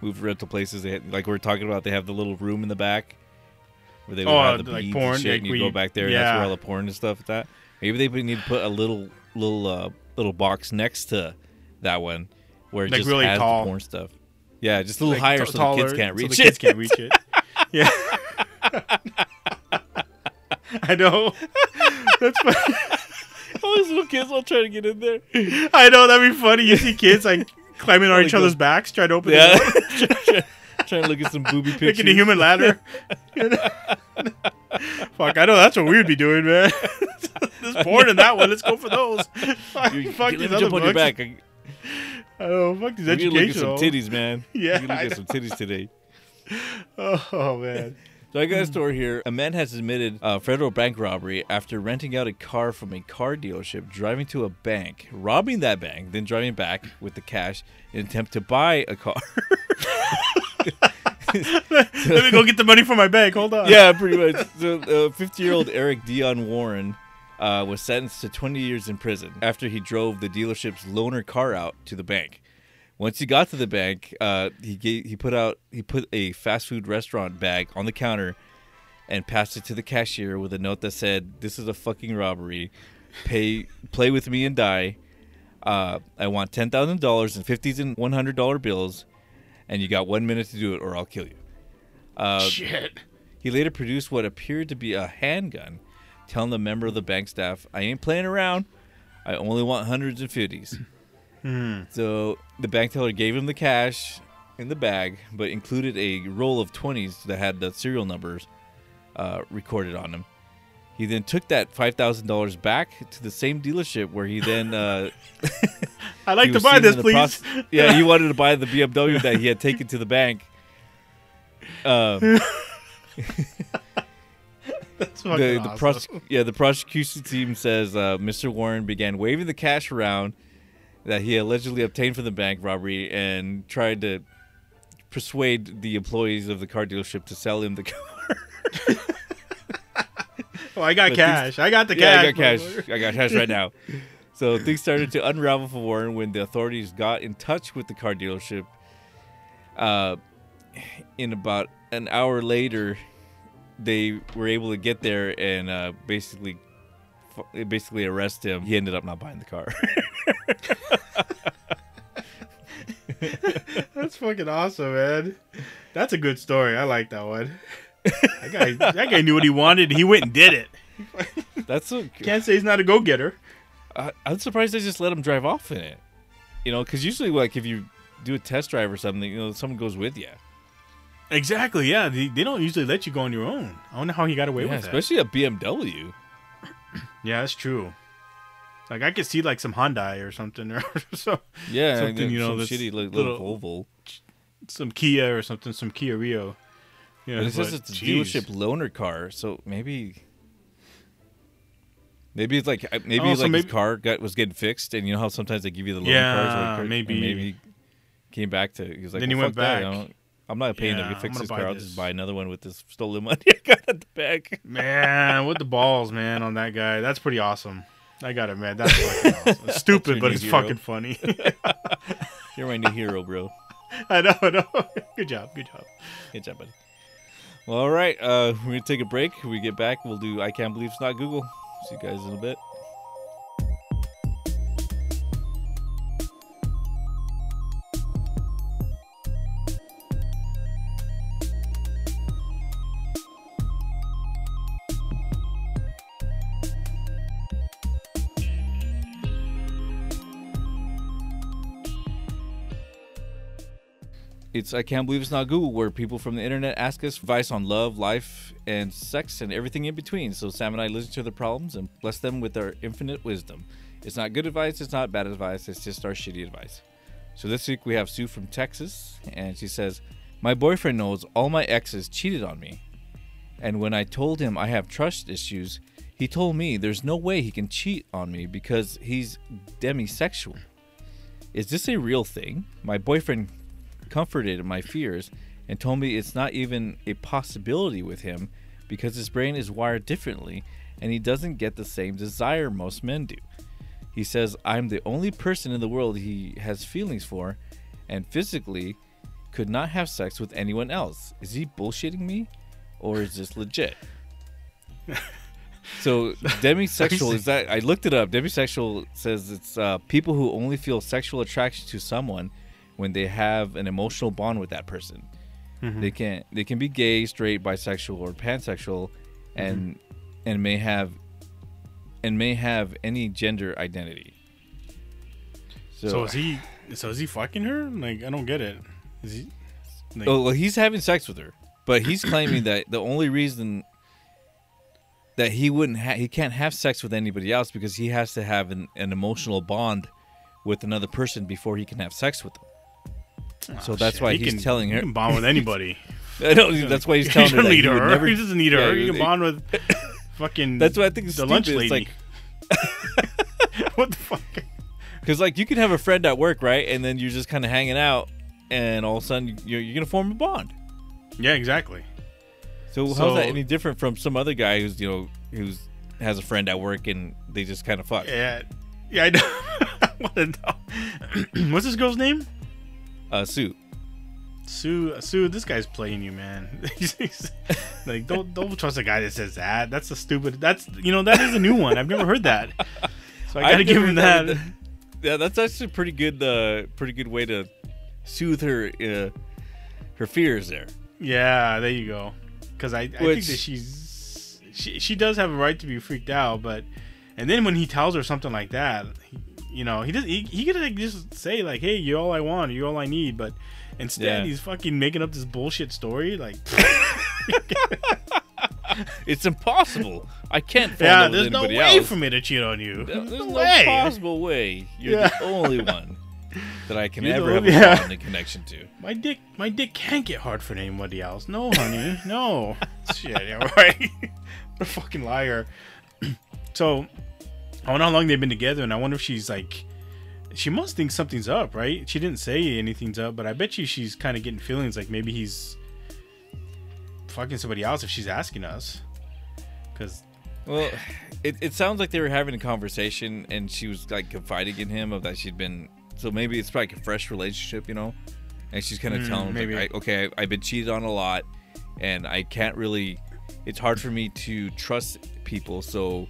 movie rental places. They had, like we are talking about. They have the little room in the back where they would Oh, have the like beads porn, and shit. like and you where go back there. and That's yeah. where all the porn and stuff. With that. Maybe they need to put a little little uh, little box next to that one where it Like just really has tall. the porn stuff. Yeah, just a little like, higher t- so the kids can't reach so the it. kids can't reach it. <laughs> Yeah, <laughs> I know. <laughs> That's funny. <laughs> all these little kids all trying to get in there. I know that'd be funny. You see kids like <laughs> climbing on each other's backs, trying to open Yeah, the door, <laughs> trying to look at some booby pictures. making a human ladder. Fuck, I know that's what we would be doing, man. There's porn in that one. Let's go for those. Fuck, You, fuck these other jump on your books. back. I, know. Fuck these can look at some titties, man. Yeah, can look at some titties today. Oh man. So I got a story here. A man has admitted a federal bank robbery after renting out a car from a car dealership, driving to a bank, robbing that bank, then driving back with the cash in an attempt to buy a car. <laughs> Let me go get the money for my bank. Hold on. yeah, pretty much. So, uh, 50-year-old Eric Dion Warren uh, was sentenced to 20 years in prison after he drove the dealership's loaner car out to the bank. Once he got to the bank, uh, he gave, he put out he put a fast food restaurant bag on the counter and passed it to the cashier with a note that said, "This is a fucking robbery. Pay play with me and die. Uh, I want ten thousand dollars in fifties and one hundred dollar bills, and you got one minute to do it, or I'll kill you." Uh, Shit. he later produced what appeared to be a handgun, telling the member of the bank staff, I ain't playing around. I only want hundreds and fifties. So the bank teller gave him the cash in the bag, but included a roll of 20s that had the serial numbers uh, recorded on them. He then took that $5,000 back to the same dealership where he then. Uh, <laughs> I'd like to buy this, please. proce- yeah, he <laughs> wanted to buy the BMW that he had taken to the bank. Um, <laughs> That's the, fucking the awesome. prose- yeah the prosecution team says uh, Mr. Warren began waving the cash around that he allegedly obtained from the bank robbery and tried to persuade the employees of the car dealership to sell him the <laughs> car. <laughs> Oh, I got But cash. I got the yeah, cash. I got cash. I got cash right now. <laughs> So things started to unravel for Warren when the authorities got in touch with the car dealership. Uh, in about an hour later, they were able to get there and uh, basically, basically arrest him. He ended up not buying the car. <laughs> That's fucking awesome, man. That's a good story. I like that one. that guy, that guy knew what he wanted. He went and did it. That's so. Can't say he's not a go getter. I'm surprised they just let him drive off in it. You know, because usually, like if you do a test drive or something, you know, someone goes with you. Exactly. Yeah, they, they don't usually let you go on your own. I don't know how he got away Yeah, with that. especially a BMW. <clears throat> Yeah, that's true. Like I could see like some Hyundai or something, or <laughs> so, Yeah, Something, you know, some this shitty li- little- little Volvo. some Kia or something, some Kia Rio. Yeah, but it says it's a dealership loaner car, so maybe. Maybe it's like maybe Oh, it's so like maybe- his car got was getting fixed, and you know how sometimes they give you the loaner Yeah, cars. it- maybe. maybe he came back to. He was like, Then he went fuck that, back. I don't- I'm not paying Yeah, to fix this car. I'll this. just buy another one with this stolen money <laughs> I got at the back. Man, with the balls, man, on that guy. That's pretty awesome. I got it, man. That's fucking <laughs> awesome. It's stupid, but it's hero. fucking funny. <laughs> You're my new hero, bro. I know, I know. Good job, good job. Good job, buddy. Well, all right. Uh, we're gonna take a break. When we get back, we'll do. I can't believe it's not Google. See you guys in a bit. It's I can't believe it's not Google, where people from the internet ask us advice on love, life, and sex, and everything in between. So Sam and I listen to their problems and bless them with our infinite wisdom. It's not good advice, it's not bad advice, it's just our shitty advice. So this week we have Sue from Texas, and she says, "My boyfriend knows all my exes cheated on me, and when I told him I have trust issues, he told me there's no way he can cheat on me because he's demisexual. Is this a real thing? My boyfriend comforted my fears and told me it's not even a possibility with him because his brain is wired differently and he doesn't get the same desire most men do. He says I'm the only person in the world he has feelings for and physically could not have sex with anyone else. Is he bullshitting me or is this legit? So demisexual is that I looked it up. Demisexual says it's uh, people who only feel sexual attraction to someone when they have an emotional bond with that person. Mm-hmm. They can they can be gay, straight, bisexual, or pansexual, and mm-hmm. and may have and may have any gender identity. So, So is he? So is he fucking her? Like I don't get it. Is he? Like, oh, well, he's having sex with her, but he's <clears throat> claiming that the only reason that he wouldn't ha- he can't have sex with anybody else because he has to have an, an emotional bond with another person before he can have sex with them. Oh, so oh, that's shit, why he he's can- telling he her. can bond with anybody. <laughs> I that's why he's he <laughs> telling her doesn't that need he her. never. he doesn't need her. Yeah, he can bond with <laughs> fucking. That's what I think is the stupid. lunch It's lady. like what the fuck? because like you can have a friend at work, right? And then you're just kind of hanging out, and all of a sudden you're, you're gonna form a bond. Yeah, exactly. So, how's that any different from some other guy who's you know who's has a friend at work and they just kind of fuck? Yeah, yeah. I know. I wanna know. <clears throat> What's this girl's name? Uh, Sue. Sue. Sue. This guy's playing you, man. <laughs> Like, don't don't trust a guy that says that. That's a stupid. That's you know that is a new one. I've never heard that. So I <laughs> gotta give him heard that. Yeah, that's actually a pretty good, uh, pretty good way to soothe her, uh, her fears there. Yeah, there you go. Because I, I think that she's she she does have a right to be freaked out, but and then when he tells her something like that, he, you know, he does he, he could like just say like, "Hey, you're all I want, you're all I need," but instead Yeah. he's fucking making up this bullshit story. Like, <laughs> <laughs> It's impossible. I can't fall yeah, there's no way else. for me to cheat on you. There's no no way. possible way. You're Yeah. the only one that I can You're ever have only- a yeah. connection to. My dick, my dick can't get hard for anybody else. No, honey, no. <laughs> Shit, yeah, right. what a fucking liar. <clears throat> so, I wonder how long they've been together, and I wonder if she's like, she must think something's up, right? She didn't say anything's up, but I bet you she's kind of getting feelings like maybe he's fucking somebody else if she's asking us. Because Well, it, it sounds like they were having a conversation and she was like confiding in him of that she'd been. So maybe it's like a fresh relationship, you know? And she's kind of Mm, telling him, maybe. like, I, okay, I've been cheated on a lot and I can't really. It's hard for me to trust people, so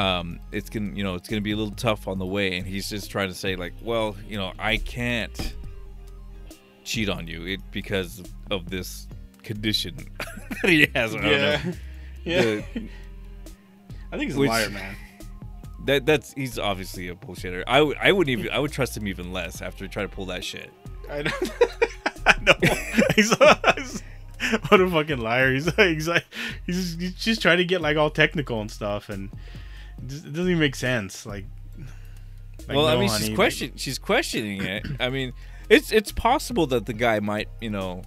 um, it's gonna, you know, it's gonna be a little tough on the way. And he's just trying to say, like, well, you know, I can't cheat on you it because of this condition <laughs> that he has. I don't know. yeah, <laughs> yeah. The- I think he's which- a liar, man. That that's he's obviously a bullshitter. I would I wouldn't even I would trust him even less after trying to pull that shit. I know. <laughs> I know. He's, he's- what a fuking liar. He's like, he's like, he's he's just trying to get like all technical and stuff, and it doesn't even make sense. Like, like, well, I mean honey, she's like- question she's questioning it. I mean, it's it's possible that the guy might you know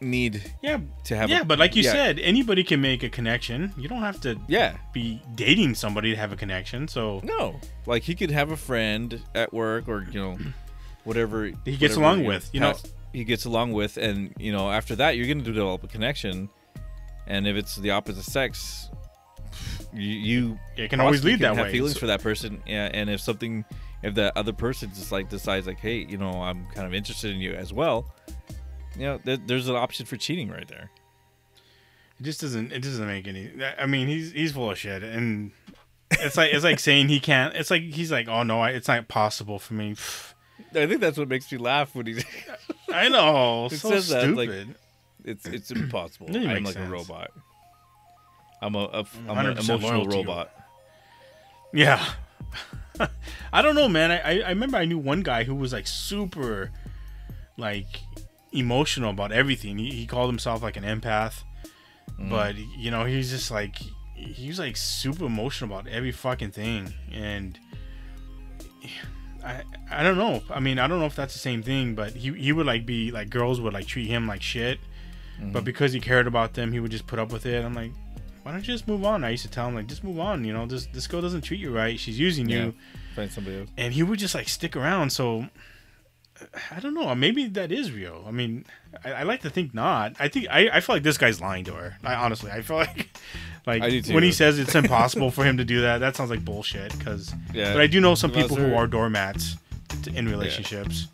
need Yeah, to have. yeah, a, but like you yeah, said, anybody can make a connection. You don't have to yeah, be dating somebody to have a connection. So no, like he could have a friend at work or you know, <clears throat> whatever He gets whatever, along you know, with, you know. he gets along with, and you know, after that, you're gonna develop a connection, and if it's the opposite sex, you you it can always possibly lead can that have way. feelings So- for that person, yeah, and if something, if that other person just like decides like, hey, you know, I'm kind of interested in you as well, you know, there, there's an option for cheating right there. It just doesn't. It doesn't make any. I mean, he's he's full of shit, and it's like it's like <laughs> saying he can't. It's like he's like, oh no, I, it's not possible for me. <sighs> I think that's what makes me laugh when he. I know, <laughs> It so says that, like- stupid. It's it's impossible. Doesn't I'm like sense. a robot. I'm a, a I'm an emotional loyal to you. robot. Yeah. <laughs> I don't know, man. I, I remember I knew one guy who was like super, like, emotional about everything. He, he called himself like an empath, Mm. but you know he's just like he's like super emotional about every fucking thing, and I I don't know. I mean, I don't know if that's the same thing, but he he would like be like girls would like treat him like shit, Mm-hmm. but because he cared about them, he would just put up with it. I'm like. Why don't you just move on? I used to tell him like, just move on. You know, this this girl doesn't treat you right. She's using Yeah. you Find somebody else. and he would just like stick around. So I don't know. Maybe that is real. I mean, I, I like to think not. I think I, I feel like this guy's lying to her. I honestly, I feel <laughs> like like I do too. when he says it's impossible for him to do that, that sounds like bullshit. Because Yeah. but I do know some people who are doormats in relationships.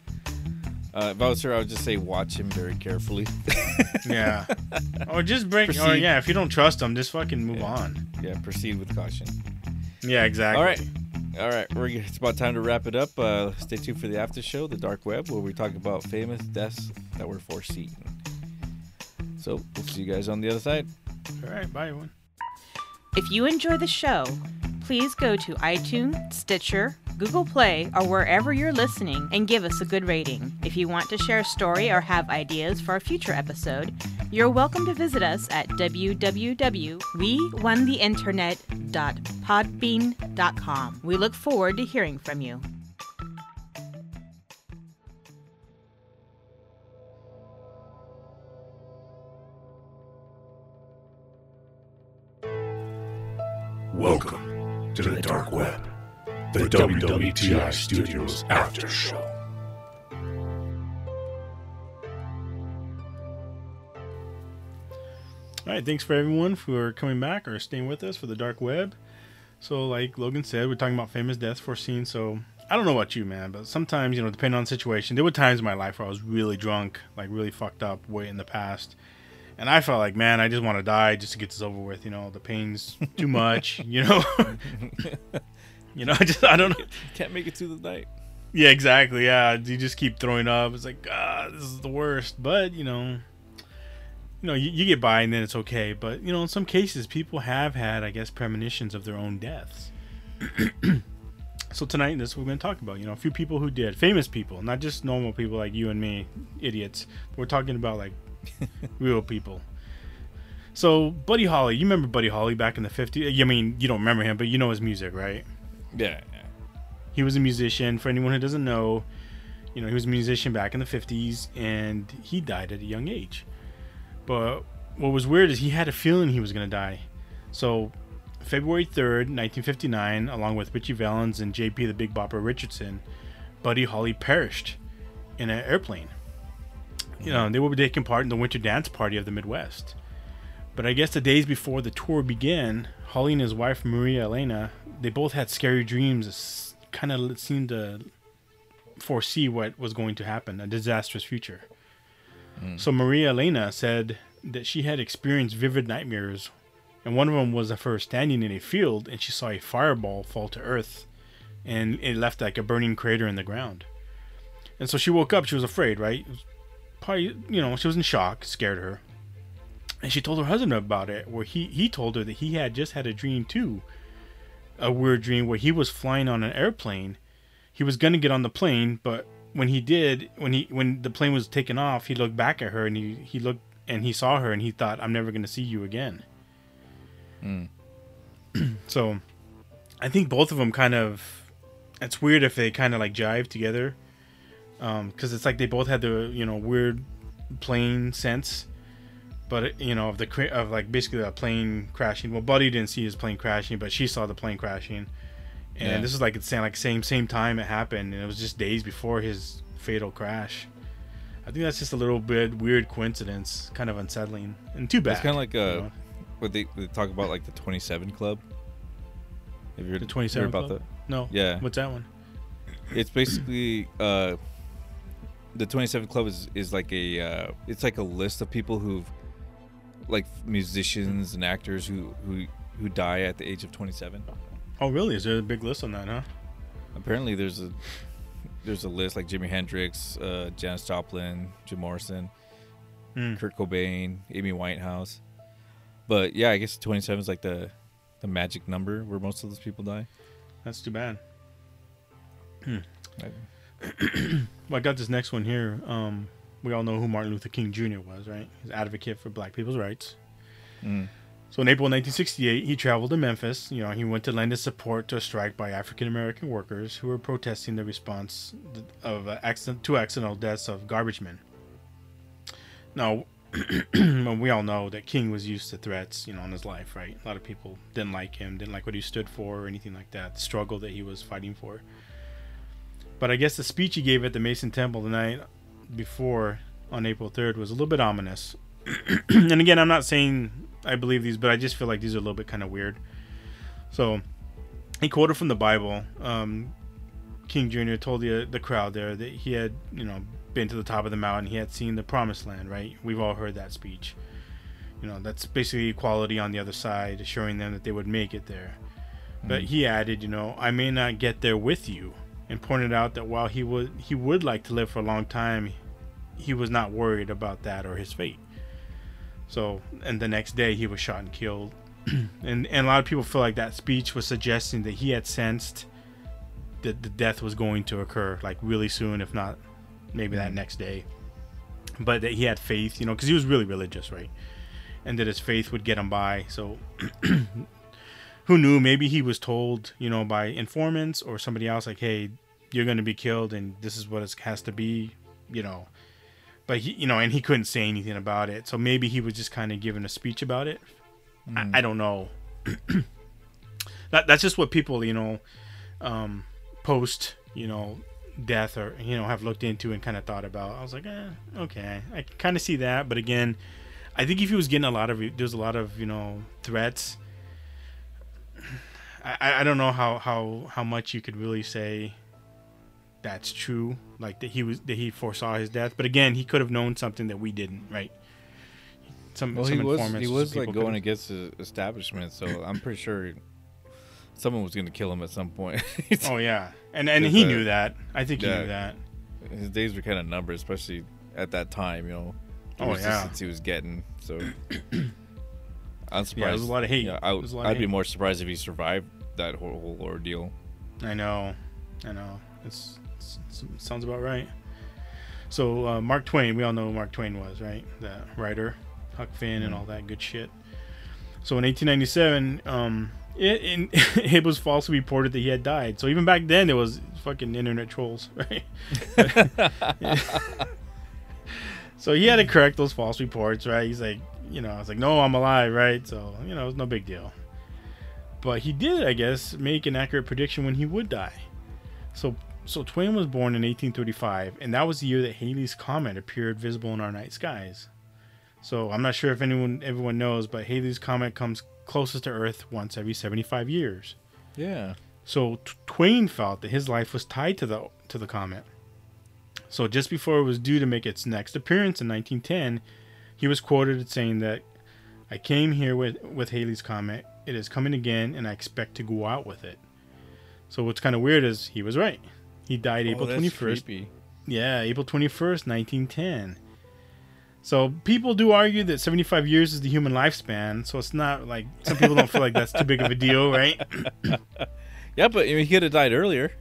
Uh, if I was her, I would just say watch him very carefully. <laughs> Yeah. <laughs> or just break. Or yeah, if you don't trust him, just fucking move Yeah. on. yeah, proceed with caution. Yeah, exactly. All right. All right, we're, it's about time to wrap it up. Uh, stay tuned for the after show, the dark web, where we talk about famous deaths that were foreseen. So we'll see you guys on the other side. All right. Bye, everyone. If you enjoy the show, please go to iTunes, Stitcher, Google Play, or wherever you're listening and give us a good rating. If you want to share a story or have ideas for a future episode, you're welcome to visit us at www.wewontheinternet.podbean.com. We look forward to hearing from you. The WWTI Studios After Show. All right, thanks for everyone for coming back or staying with us for the dark web. So, like Logan said, we're talking about famous deaths foreseen. So, I don't know about you, man, but sometimes, you know, depending on the situation, there were times in my life where I was really drunk, like really fucked up, way in the past, and I felt like, man, I just want to die just to get this over with. You know, the pain's too much. You know, <laughs> <laughs> you know, <laughs> I just I don't know. Can't make it through the night. Yeah, exactly. Yeah, you just keep throwing up. It's like, ah, this is the worst. But you know, you know, you, you get by and then it's okay. But you know, in some cases, people have had, I guess, premonitions of their own deaths. <clears throat> so tonight, this is what we're going to talk about. You know, a few people who did, famous people, not just normal people like you and me, idiots. We're talking about like <laughs> real people. So Buddy Holly, you remember Buddy Holly back in the 50s? I mean, you don't remember him, but you know his music, right? Yeah. He was a musician. For anyone who doesn't know, you know, he was a musician back in the 50s and he died at a young age. But what was weird is he had a feeling he was going to die. So, February 3rd, 1959, along with Ritchie Valens and JP the Big Bopper Richardson, Buddy Holly perished in an airplane. You know, they were taking part in the winter dance party of the Midwest. But I guess the days before the tour began, Holly and his wife Maria Elena, they both had scary dreams. Kind of seemed to foresee what was going to happen, a disastrous future. Hmm. So Maria Elena said that she had experienced vivid nightmares, and one of them was of her standing in a field and she saw a fireball fall to earth, and it left like a burning crater in the ground. And so she woke up. She was afraid, right? Probably, you know, she was in shock, scared her and she told her husband about it where he he told her that he had just had a dream too a weird dream where he was flying on an airplane. He was going to get on the plane but when he did when he when the plane was taken off he looked back at her and he he looked and he saw her and he thought i'm never going to see you again. <clears throat> So i think both of them kind of it's weird if they kind of like jive together um because it's like they both had the you know weird plane sense but you know of the of like basically a plane crashing. Well, Buddy didn't see his plane crashing, but she saw the plane crashing. And Yeah. this is like it's saying like same same time it happened, and it was just days before his fatal crash. I think that's just a little bit weird coincidence, kind of unsettling, and too bad. It's kind of like you uh, know? what they, they talk about, like the 27 Club. Have you heard, The 27 about Club? that? no, Yeah. What's that one? It's basically uh, the 27 Club is is like a uh, it's like a list of people who've like musicians and actors who who who die at the age of 27. Oh, really? Is there a big list on that, huh? Apparently, there's a there's a list like Jimi Hendrix, uh, Janis Joplin, Jim Morrison, Hmm. Kurt Cobain, Amy Winehouse. But yeah, I guess 27 is like the the magic number where most of those people die. That's too bad. I- <clears throat> Well, I got this next one here. Um, we all know who Martin Luther King Jr. was, right? He's advocate for Black people's rights. Mm. So in April 1968, he traveled to Memphis. You know, he went to lend his support to a strike by African American workers who were protesting the response of uh, accident, two accidental deaths of garbage men. Now, <clears throat> we all know that King was used to threats, you know, in his life, right? A lot of people didn't like him, didn't like what he stood for, or anything like that. The struggle that he was fighting for. But I guess the speech he gave at the Mason Temple the night before, on April 3rd, was a little bit ominous. <clears throat> and again, I'm not saying I believe these, but I just feel like these are a little bit kind of weird. So, he quoted from the Bible. Um, King Jr. told the the crowd there that he had, you know, been to the top of the mountain. He had seen the promised land. Right? We've all heard that speech. You know, that's basically equality on the other side, assuring them that they would make it there. But he added, you know, I may not get there with you, and pointed out that while he would he would like to live for a long time, he was not worried about that or his fate. So, and the next day he was shot and killed. <clears throat> and and a lot of people feel like that speech was suggesting that he had sensed that the death was going to occur like really soon, if not maybe that mm. next day. But that he had faith, you know, because he was really religious, right? And that his faith would get him by. So, <clears throat> who knew? Maybe he was told, you know, by informants or somebody else, like, "Hey, you're going to be killed, and this is what it has to be," you know. But he you know and he couldn't say anything about it. So maybe he was just kind of giving a speech about it. I, I don't know. <clears throat> That, that's just what people you know um post you know death or you know have looked into and kind of thought about. I was like eh, okay. I kind of see that. But again i think if he was getting a lot of there's a lot of you know threats I, I- don't know how, how how much you could really say that's true like that he was that he foresaw his death but again he could have known something that we didn't right some Well, some he was informants he was like going could've- against the establishment, so <laughs> I'm pretty sure someone was going to kill him at some point. <laughs> oh yeah and and he a- knew that i think he knew that His days were kind of numbered, especially at that time. You know, the Oh, yeah. he was getting. So <clears throat> I'm surprised. yeah there's a lot of hate Yeah, I, There's a lot of I'd be hate. more surprised if he survived that whole, whole ordeal. I know, I know. It's, it's, it sounds about right. So uh, Mark Twain, we all know who Mark Twain was, right? The writer, Huck Finn, and all that good shit. So in 1897, um, it, it, <laughs> it was falsely reported that he had died. So even back then, there was fucking internet trolls, <laughs> right? <laughs> so he had to correct those false reports, right? He's like, you know, I was like, no, I'm alive, right? So you know, it's no big deal. But he did, I guess, make an accurate prediction when he would die. So, so Twain was born in 1835, and that was the year that Halley's comet appeared visible in our night skies. So I'm not sure if anyone, everyone knows, but Halley's comet comes closest to Earth once every 75 years. Yeah. So T- Twain felt that his life was tied to the to the comet. So just before it was due to make its next appearance in 1910, he was quoted as saying that I came here with with Halley's comet. It is coming again, and I expect to go out with it. So what's kind of weird is he was right. He died oh, April oh, that's 21st. Yeah, April 21st, 1910. So people do argue that 75 years is the human lifespan. So it's not like some people don't feel like that's too big of a deal, <laughs> right? Yeah, but I mean, he could have died earlier.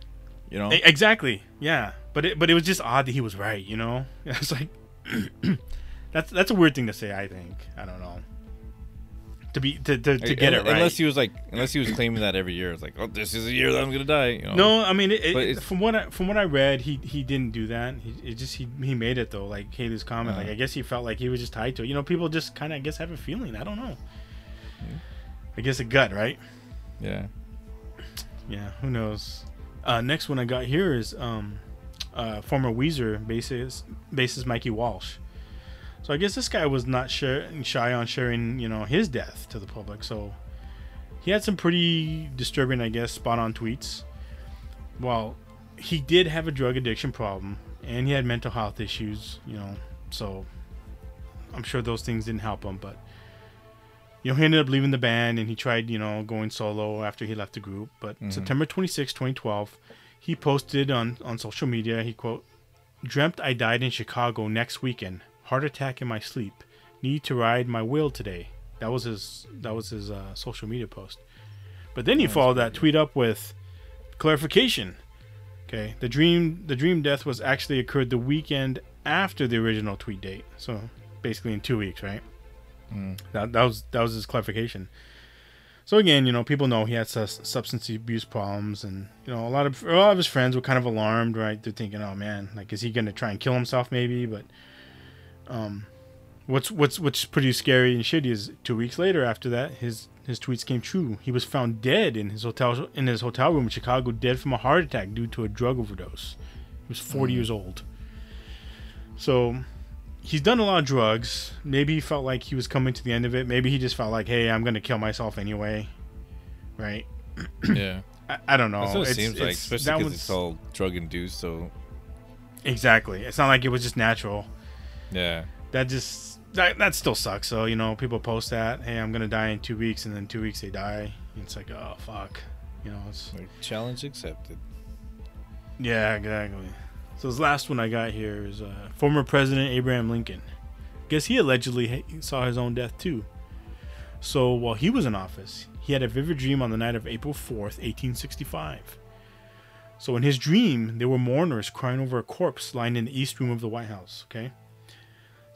You know. Exactly. Yeah. But it, but it was just odd that he was right. You know, <laughs> it's like <clears throat> that's that's a weird thing to say. I think I don't know. to be to, to, to get it right. Unless he was like, unless he was claiming that every year, it's like, oh, this is the year that I'm gonna die. You know? No, I mean, it, it, from what I, from what I read, he he didn't do that. He it just he he made it though. Like Halley's comet, Uh-huh. like I guess he felt like he was just tied to it. You know, people just kind of I guess have a feeling. I don't know. I guess a gut, right? Yeah. Yeah, who knows? Uh, next one I got here is um, uh, former Weezer bassist, bassist Mikey Welsh. So I guess this guy was not shy on sharing, you know, his death to the public. So he had some pretty disturbing, I guess, spot on tweets. Well, he did have a drug addiction problem, and he had mental health issues, you know. So I'm sure those things didn't help him, but you know, he ended up leaving the band and he tried, you know, going solo after he left the group. But mm-hmm. September 26, 2012, he posted on, on social media, he quote, Dreamt I died in Chicago next weekend. Heart attack in my sleep. Need to ride my wheel today. That was his that was his uh, social media post. But then he followed that tweet up with clarification. Okay, the dream the dream death was actually occurred the weekend after the original tweet date. So basically in two weeks, right? That, that was that was his clarification. So again, you know, people know he had sus- substance abuse problems, and you know, a lot of a lot of his friends were kind of alarmed, right? They're thinking, "Oh man, like, is he gonna try and kill himself, maybe?" But um, what's what's what's pretty scary and shitty is two weeks later after that, his his tweets came true. He was found dead in his hotel in his hotel room in Chicago, dead from a heart attack due to a drug overdose. He was 40 years old. So he's done a lot of drugs. Maybe he felt like he was coming to the end of it. Maybe he just felt like, hey, I'm gonna kill myself anyway, right? <clears throat> Yeah. I, I don't know. That's what it It's- seems like, especially because it's all drug induced. So exactly. It's not like it was just natural. Yeah. That just that that still sucks. So you know, people post that, hey, I'm gonna die in two weeks, and then two weeks they die. It's like, oh fuck, you know. It's Like, challenge accepted. Yeah, exactly. So this last one I got here is uh, former President Abraham Lincoln. Guess he allegedly saw his own death too. So while he was in office, he had a vivid dream on the night of April 4th, 1865. So in his dream, there were mourners crying over a corpse lying in the east room of the White House. Okay.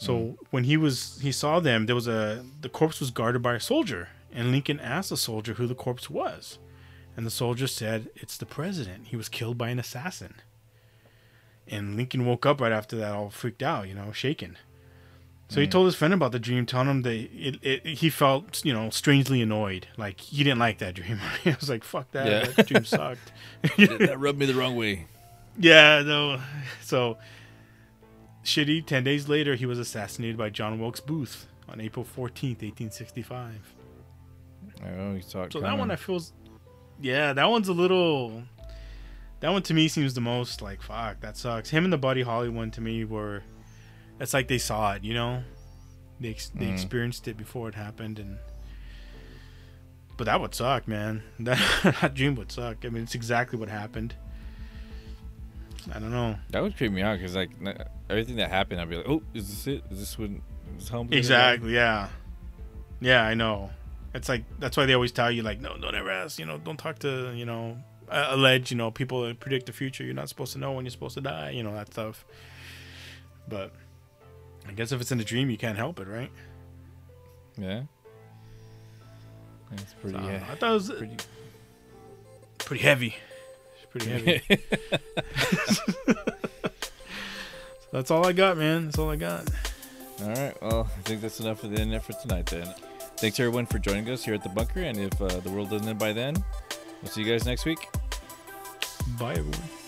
So mm-hmm. when he was he saw them, there was a the corpse was guarded by a soldier, and Lincoln asked the soldier who the corpse was. And the soldier said, It's the president. He was killed by an assassin. And Lincoln woke up right after that, all freaked out, you know, shaken. So he mm. told his friend about the dream, telling him that it, it, he felt, you know, strangely annoyed. Like, he didn't like that dream. <laughs> he was like, fuck that. Yeah. That dream sucked. <laughs> that rubbed me the wrong way. <laughs> yeah, no. So, shitty, 10 days later, he was assassinated by John Wilkes Booth on April 14th, 1865. Oh, you saw it So that one I feels, yeah, that one's a little. That one to me seems the most like fuck. That sucks. Him and the Buddy Holly one to me were, it's like they saw it, you know, they ex- they mm. experienced it before it happened, and. But that would suck, man. That, <laughs> that dream would suck. I mean, it's exactly what happened. I don't know. That would creep me out because like everything that happened, I'd be like, oh, is this it? Is this when? Is this how I'm gonna die?" Exactly. Yeah. Yeah, I know. It's like that's why they always tell you like, no, don't ever ask. You know, don't talk to you know, uh, allege. You know, people that predict the future. You're not supposed to know when you're supposed to die. You know that stuff. But I guess if it's in a dream, you can't help it, right? Yeah. That's pretty. So, yeah. I thought it was pretty. pretty heavy. Pretty <laughs> heavy. that's all I got, man. That's all I got. All right. Well, I think that's enough for the internet for tonight then. Thanks everyone for joining us here at the bunker. And if uh, the world doesn't end by then, we'll see you guys next week. Bye, everyone.